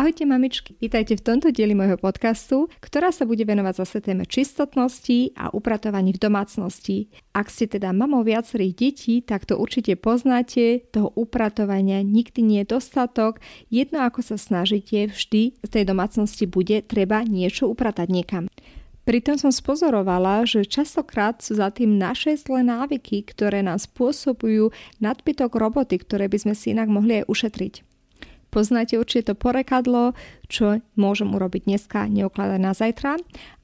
Ahojte mamičky, vítajte v tomto dieli môjho podcastu, ktorá sa bude venovať zase téme čistotnosti a upratovaní v domácnosti. Ak ste teda mamou viacerých detí, tak to určite poznáte, toho upratovania nikdy nie je dostatok, jedno ako sa snažíte, vždy v tej domácnosti bude treba niečo upratať niekam. Pritom som spozorovala, že častokrát sú za tým naše zlé návyky, ktoré nám spôsobujú nadbytok roboty, ktoré by sme si inak mohli aj ušetriť. Poznáte určite to porekadlo, čo môžem urobiť dneska, neokladať na zajtra.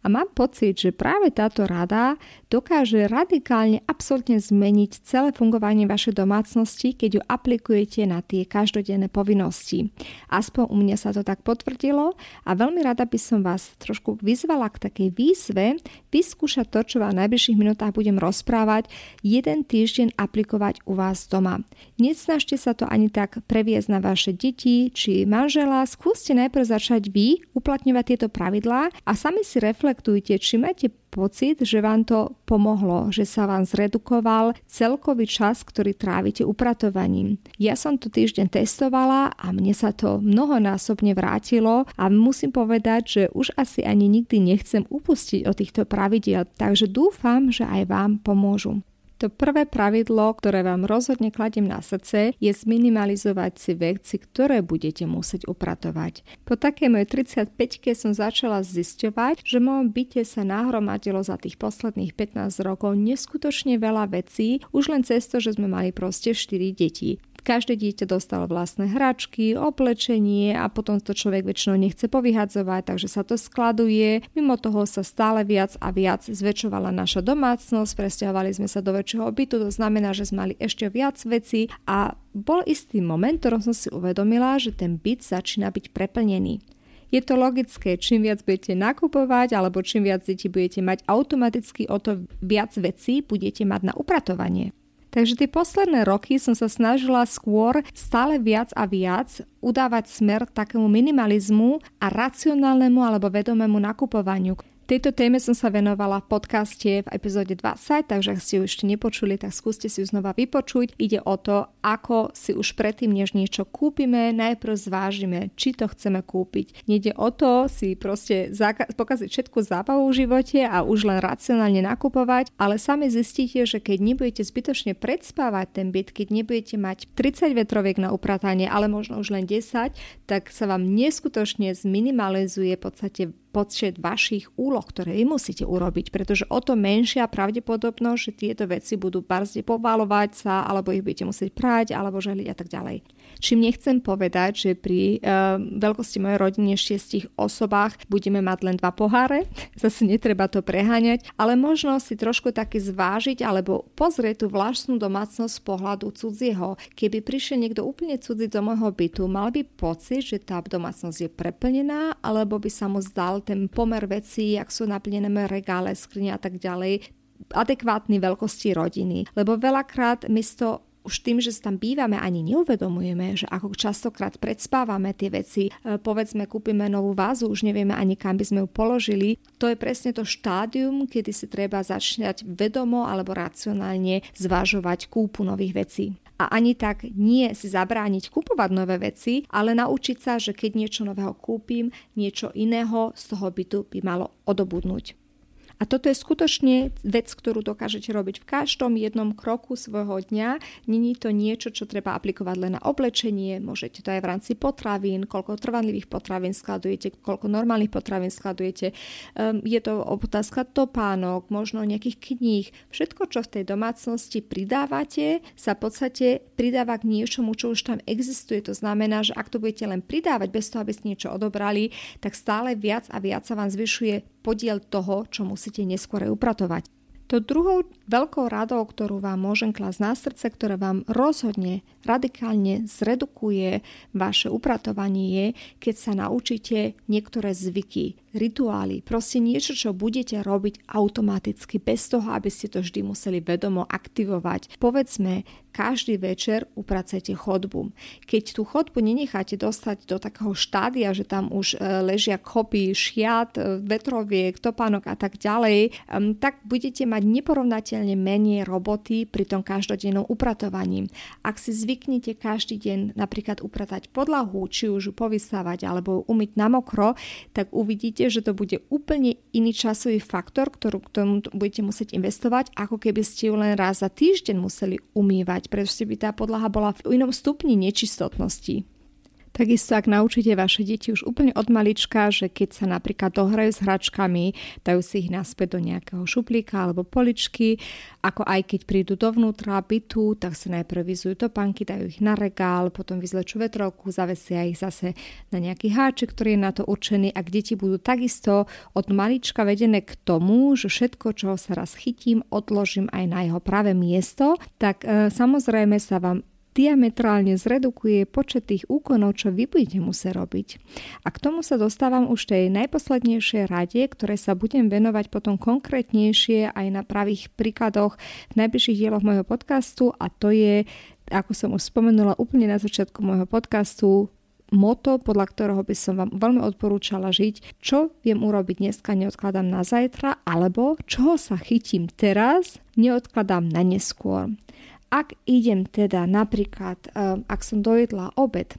A mám pocit, že práve táto rada dokáže radikálne absolútne zmeniť celé fungovanie vašej domácnosti, keď ju aplikujete na tie každodenné povinnosti. Aspoň u mňa sa to tak potvrdilo a veľmi rada by som vás trošku vyzvala k takej výzve vyskúšať to, čo vám v najbližších minútach budem rozprávať, jeden týždeň aplikovať u vás doma. Nesnažte sa to ani tak previesť na vaše deti či manžela, skúste najprv začať vy uplatňovať tieto pravidlá a sami si reflektujte, či máte pocit, že vám to pomohlo, že sa vám zredukoval celkový čas, ktorý trávite upratovaním. Ja som to týždeň testovala a mne sa to mnohonásobne vrátilo a musím povedať, že už asi ani nikdy nechcem upustiť od týchto pravidiel, takže dúfam, že aj vám pomôžu. To prvé pravidlo, ktoré vám rozhodne kladiem na srdce, je zminimalizovať si veci, ktoré budete musieť upratovať. Po takej mojej 35 som začala zisťovať, že v mojom byte sa nahromadilo za tých posledných 15 rokov neskutočne veľa vecí, už len cez to, že sme mali proste 4 deti. Každé dieťa dostalo vlastné hračky, oblečenie a potom to človek väčšinou nechce povyhadzovať, takže sa to skladuje. Mimo toho sa stále viac a viac zväčšovala naša domácnosť, presťahovali sme sa do väčšieho bytu, to znamená, že sme mali ešte viac vecí a bol istý moment, ktorom som si uvedomila, že ten byt začína byť preplnený. Je to logické, čím viac budete nakupovať alebo čím viac detí budete mať, automaticky o to viac vecí budete mať na upratovanie. Takže tie posledné roky som sa snažila skôr stále viac a viac udávať smer takému minimalizmu a racionálnemu alebo vedomému nakupovaniu, Tejto téme som sa venovala v podcaste v epizóde 20, takže ak ste ju ešte nepočuli, tak skúste si ju znova vypočuť. Ide o to, ako si už predtým, než niečo kúpime, najprv zvážime, či to chceme kúpiť. Nede o to si proste pokaziť všetku zábavu v živote a už len racionálne nakupovať, ale sami zistíte, že keď nebudete zbytočne predspávať ten byt, keď nebudete mať 30 vetroviek na upratanie, ale možno už len 10, tak sa vám neskutočne zminimalizuje v podstate počet vašich úloh, ktoré vy musíte urobiť, pretože o to menšia pravdepodobnosť, že tieto veci budú barzde povalovať sa, alebo ich budete musieť prať, alebo želiť a tak ďalej. Čím nechcem povedať, že pri uh, veľkosti mojej rodiny šiestich osobách budeme mať len dva poháre, zase netreba to preháňať, ale možno si trošku taky zvážiť alebo pozrieť tú vlastnú domácnosť z pohľadu cudzieho. Keby prišiel niekto úplne cudzí do môjho bytu, mal by pocit, že tá domácnosť je preplnená, alebo by sa mu zdal ten pomer vecí, ak sú naplnené regále, skrine a tak ďalej, adekvátny veľkosti rodiny. Lebo veľakrát my to už tým, že tam bývame, ani neuvedomujeme, že ako častokrát predspávame tie veci, e, povedzme, kúpime novú vázu, už nevieme ani kam by sme ju položili. To je presne to štádium, kedy si treba začať vedomo alebo racionálne zvažovať kúpu nových vecí a ani tak nie si zabrániť kupovať nové veci, ale naučiť sa, že keď niečo nového kúpim, niečo iného z toho bytu by malo odobudnúť. A toto je skutočne vec, ktorú dokážete robiť v každom jednom kroku svojho dňa. Není to niečo, čo treba aplikovať len na oblečenie, môžete to aj v rámci potravín, koľko trvanlivých potravín skladujete, koľko normálnych potravín skladujete. Um, je to otázka topánok, možno nejakých kníh. Všetko, čo v tej domácnosti pridávate, sa v podstate pridáva k niečomu, čo už tam existuje. To znamená, že ak to budete len pridávať bez toho, aby ste niečo odobrali, tak stále viac a viac sa vám zvyšuje podiel toho, čo musíte neskôr upratovať. To druhou veľkou radou, ktorú vám môžem klásť na srdce, ktoré vám rozhodne radikálne zredukuje vaše upratovanie je, keď sa naučíte niektoré zvyky, rituály, proste niečo, čo budete robiť automaticky, bez toho, aby ste to vždy museli vedomo aktivovať. Povedzme, každý večer upracujete chodbu. Keď tú chodbu nenecháte dostať do takého štádia, že tam už e, ležia kopy, šiat, e, vetroviek, topánok a tak ďalej, tak budete mať neporovnateľne menej roboty pri tom každodennom upratovaní. Ak si zvyknete každý deň napríklad upratať podlahu, či už ju povysávať alebo umyť na mokro, tak uvidíte, že to bude úplne iný časový faktor, ktorú k tomu budete musieť investovať, ako keby ste ju len raz za týždeň museli umývať pretože by tá podlaha bola v inom stupni nečistotnosti. Takisto ak naučíte vaše deti už úplne od malička, že keď sa napríklad dohrajú s hračkami, dajú si ich naspäť do nejakého šuplíka alebo poličky, ako aj keď prídu dovnútra bytu, tak sa najprv vyzujú topánky, dajú ich na regál, potom vyzlečú vetrovku, zavesia ich zase na nejaký háček, ktorý je na to určený. Ak deti budú takisto od malička vedené k tomu, že všetko, čo sa raz chytím, odložím aj na jeho pravé miesto, tak e, samozrejme sa vám diametrálne zredukuje počet tých úkonov, čo vy budete musieť robiť. A k tomu sa dostávam už tej najposlednejšej rade, ktoré sa budem venovať potom konkrétnejšie aj na pravých príkladoch v najbližších dieloch môjho podcastu a to je, ako som už spomenula úplne na začiatku môjho podcastu, moto, podľa ktorého by som vám veľmi odporúčala žiť, čo viem urobiť dneska, neodkladám na zajtra, alebo čoho sa chytím teraz, neodkladám na neskôr. Ak idem teda napríklad, eh, ak som dojedla obed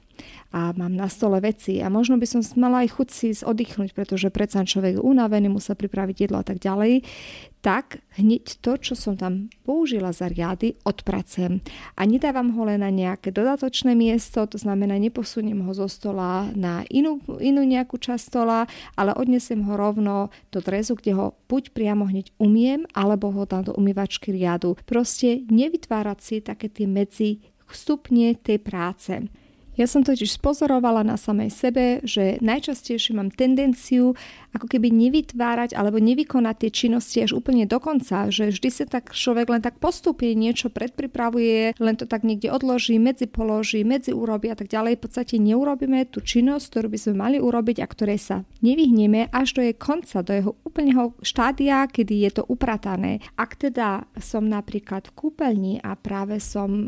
a mám na stole veci a možno by som mala aj chuť si oddychnúť, pretože predsa človek je unavený, musel pripraviť jedlo a tak ďalej, tak hneď to, čo som tam použila za riady, odpracujem. A nedávam ho len na nejaké dodatočné miesto, to znamená, neposuniem ho zo stola na inú, inú nejakú časť stola, ale odnesiem ho rovno do drezu, kde ho buď priamo hneď umiem, alebo ho dám do umývačky riadu. Proste nevytvárať si také tie medzi stupne tej práce. Ja som totiž spozorovala na samej sebe, že najčastejšie mám tendenciu ako keby nevytvárať alebo nevykonať tie činnosti až úplne do konca, že vždy sa tak človek len tak postupne niečo predpripravuje, len to tak niekde odloží, medzi položí, medzi urobí a tak ďalej. V podstate neurobíme tú činnosť, ktorú by sme mali urobiť a ktorej sa nevyhneme až do jej konca, do jeho úplného štádia, kedy je to upratané. Ak teda som napríklad v kúpeľni a práve som um,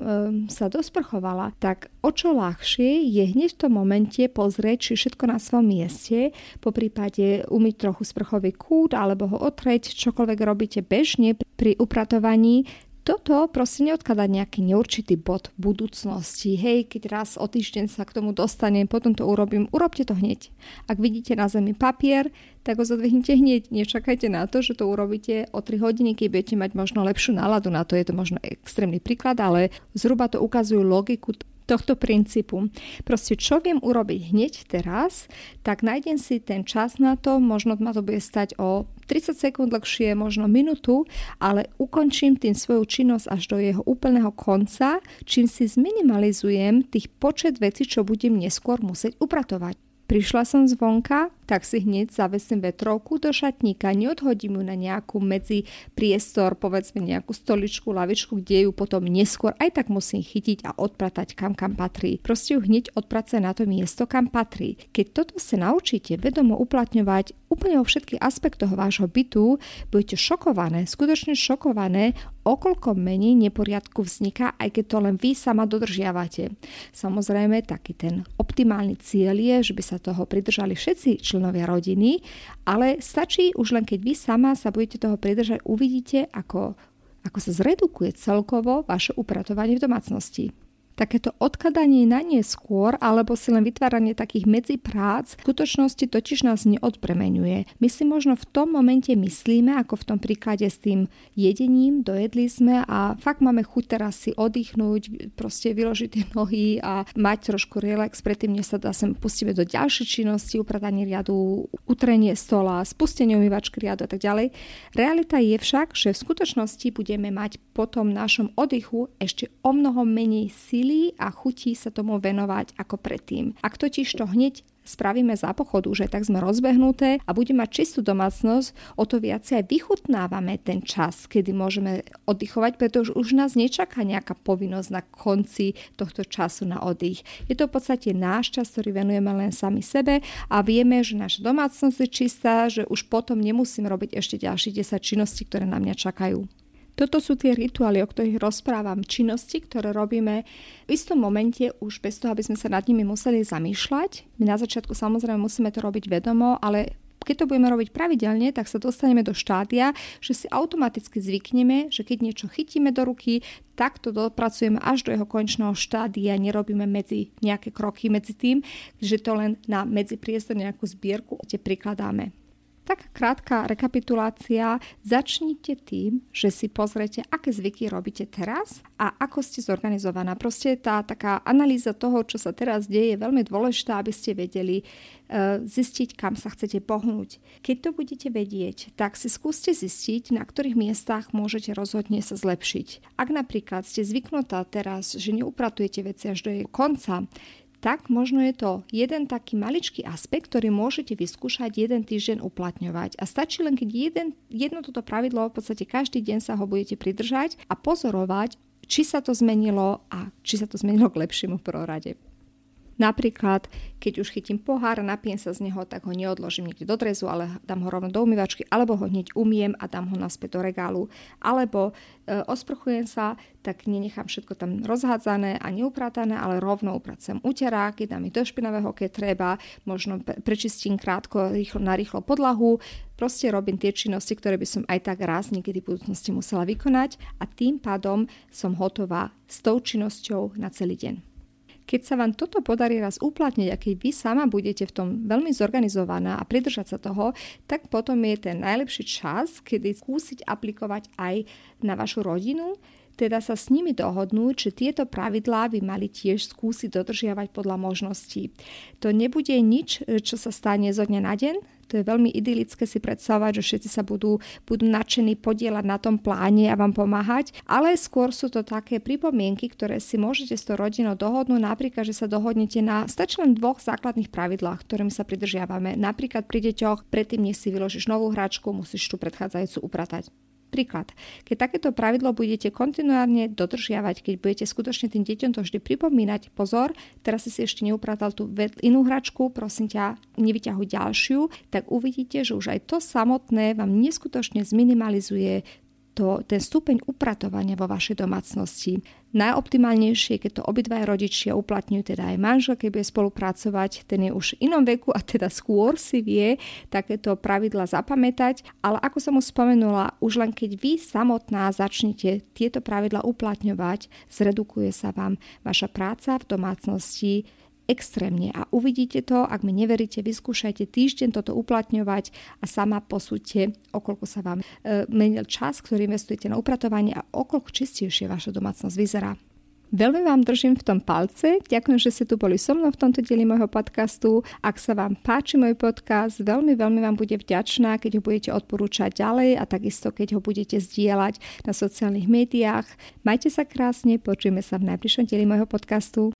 sa dosprchovala, tak o čo ľahšie je hneď v tom momente pozrieť, či všetko na svojom mieste, po prípade umyť trochu sprchový kút alebo ho otrieť, čokoľvek robíte bežne pri upratovaní, toto proste neodkladá nejaký neurčitý bod v budúcnosti. Hej, keď raz o týždeň sa k tomu dostanem, potom to urobím, urobte to hneď. Ak vidíte na zemi papier, tak ho zodvihnite hneď. Nečakajte na to, že to urobíte o 3 hodiny, keď budete mať možno lepšiu náladu na to. Je to možno extrémny príklad, ale zhruba to ukazujú logiku tohto princípu. Proste čo viem urobiť hneď teraz, tak nájdem si ten čas na to, možno ma to bude stať o 30 sekúnd dlhšie, možno minútu, ale ukončím tým svoju činnosť až do jeho úplného konca, čím si zminimalizujem tých počet vecí, čo budem neskôr musieť upratovať. Prišla som zvonka, tak si hneď zavesím vetrovku do šatníka, neodhodím ju na nejakú medzi priestor, povedzme nejakú stoličku, lavičku, kde ju potom neskôr aj tak musím chytiť a odpratať kam kam patrí. Proste ju hneď odprace na to miesto, kam patrí. Keď toto sa naučíte vedomo uplatňovať úplne vo všetkých aspektoch vášho bytu, budete šokované, skutočne šokované, okolko menej neporiadku vzniká, aj keď to len vy sama dodržiavate. Samozrejme, taký ten optimálny cieľ je, že by sa toho pridržali všetci členovia rodiny, ale stačí už len keď vy sama sa budete toho pridržať, uvidíte, ako, ako sa zredukuje celkovo vaše upratovanie v domácnosti. Takéto odkladanie na neskôr alebo si len vytváranie takých medziprác v skutočnosti totiž nás neodpremenuje. My si možno v tom momente myslíme, ako v tom príklade s tým jedením, dojedli sme a fakt máme chuť teraz si oddychnúť, proste vyložiť tie nohy a mať trošku relax predtým, než sa zase pustíme do ďalšej činnosti, upratanie riadu, utrenie stola, spustenie umývačky riadu a tak ďalej. Realita je však, že v skutočnosti budeme mať po tom našom oddychu ešte o mnoho menej síly a chutí sa tomu venovať ako predtým. Ak totiž to hneď spravíme za pochodu, že tak sme rozbehnuté a budeme mať čistú domácnosť, o to viacej vychutnávame ten čas, kedy môžeme oddychovať, pretože už nás nečaká nejaká povinnosť na konci tohto času na oddych. Je to v podstate náš čas, ktorý venujeme len sami sebe a vieme, že naša domácnosť je čistá, že už potom nemusím robiť ešte ďalších 10 činností, ktoré na mňa čakajú. Toto sú tie rituály, o ktorých rozprávam, činnosti, ktoré robíme v istom momente už bez toho, aby sme sa nad nimi museli zamýšľať. My na začiatku samozrejme musíme to robiť vedomo, ale keď to budeme robiť pravidelne, tak sa dostaneme do štádia, že si automaticky zvykneme, že keď niečo chytíme do ruky, tak to dopracujeme až do jeho konečného štádia, nerobíme medzi nejaké kroky medzi tým, že to len na medzipriestor nejakú zbierku prikladáme. Taká krátka rekapitulácia. Začnite tým, že si pozriete, aké zvyky robíte teraz a ako ste zorganizovaná. Proste tá taká analýza toho, čo sa teraz deje, je veľmi dôležitá, aby ste vedeli uh, zistiť, kam sa chcete pohnúť. Keď to budete vedieť, tak si skúste zistiť, na ktorých miestach môžete rozhodne sa zlepšiť. Ak napríklad ste zvyknutá teraz, že neupratujete veci až do jej konca, tak možno je to jeden taký maličký aspekt, ktorý môžete vyskúšať jeden týždeň uplatňovať. A stačí len, keď jeden, jedno toto pravidlo, v podstate každý deň sa ho budete pridržať a pozorovať, či sa to zmenilo a či sa to zmenilo k lepšiemu v prvom rade. Napríklad, keď už chytím pohár napijem sa z neho, tak ho neodložím niekde do drezu, ale dám ho rovno do umývačky, alebo ho hneď umiem a dám ho naspäť do regálu. Alebo e, osprchujem sa, tak nenechám všetko tam rozhádzané a neupratané, ale rovno upracujem uterák, dám ich do špinavého, keď treba, možno prečistím krátko, rýchlo, na rýchlo podlahu, proste robím tie činnosti, ktoré by som aj tak raz niekedy v budúcnosti musela vykonať a tým pádom som hotová s tou činnosťou na celý deň. Keď sa vám toto podarí raz uplatniť a keď vy sama budete v tom veľmi zorganizovaná a pridržať sa toho, tak potom je ten najlepší čas, kedy skúsiť aplikovať aj na vašu rodinu, teda sa s nimi dohodnúť, že tieto pravidlá by mali tiež skúsiť dodržiavať podľa možností. To nebude nič, čo sa stane zo dňa na deň, to je veľmi idylické si predstavovať, že všetci sa budú, budú nadšení podielať na tom pláne a vám pomáhať, ale skôr sú to také pripomienky, ktoré si môžete s tou rodinou dohodnúť, napríklad, že sa dohodnete na stačí len dvoch základných pravidlách, ktorými sa pridržiavame. Napríklad pri deťoch, predtým, než si vyložíš novú hračku, musíš tú predchádzajúcu upratať. Príklad. Keď takéto pravidlo budete kontinuárne dodržiavať, keď budete skutočne tým deťom to vždy pripomínať, pozor, teraz si ešte neupratal tú inú hračku, prosím ťa, nevyťahuj ďalšiu, tak uvidíte, že už aj to samotné vám neskutočne zminimalizuje to, ten stupeň upratovania vo vašej domácnosti. Najoptimálnejšie, keď to obidvaja rodičia uplatňujú, teda aj manžel, keď bude spolupracovať, ten je už v inom veku a teda skôr si vie takéto pravidla zapamätať, ale ako som už spomenula, už len keď vy samotná začnete tieto pravidla uplatňovať, zredukuje sa vám vaša práca v domácnosti, extrémne a uvidíte to, ak mi neveríte, vyskúšajte týždeň toto uplatňovať a sama posúďte, okoľko sa vám e, menil čas, ktorý investujete na upratovanie a okoľko čistejšie vaša domácnosť vyzerá. Veľmi vám držím v tom palce. Ďakujem, že ste tu boli so mnou v tomto dieli môjho podcastu. Ak sa vám páči môj podcast, veľmi, veľmi vám bude vďačná, keď ho budete odporúčať ďalej a takisto, keď ho budete zdieľať na sociálnych médiách. Majte sa krásne, počujeme sa v najbližšom dieli môjho podcastu.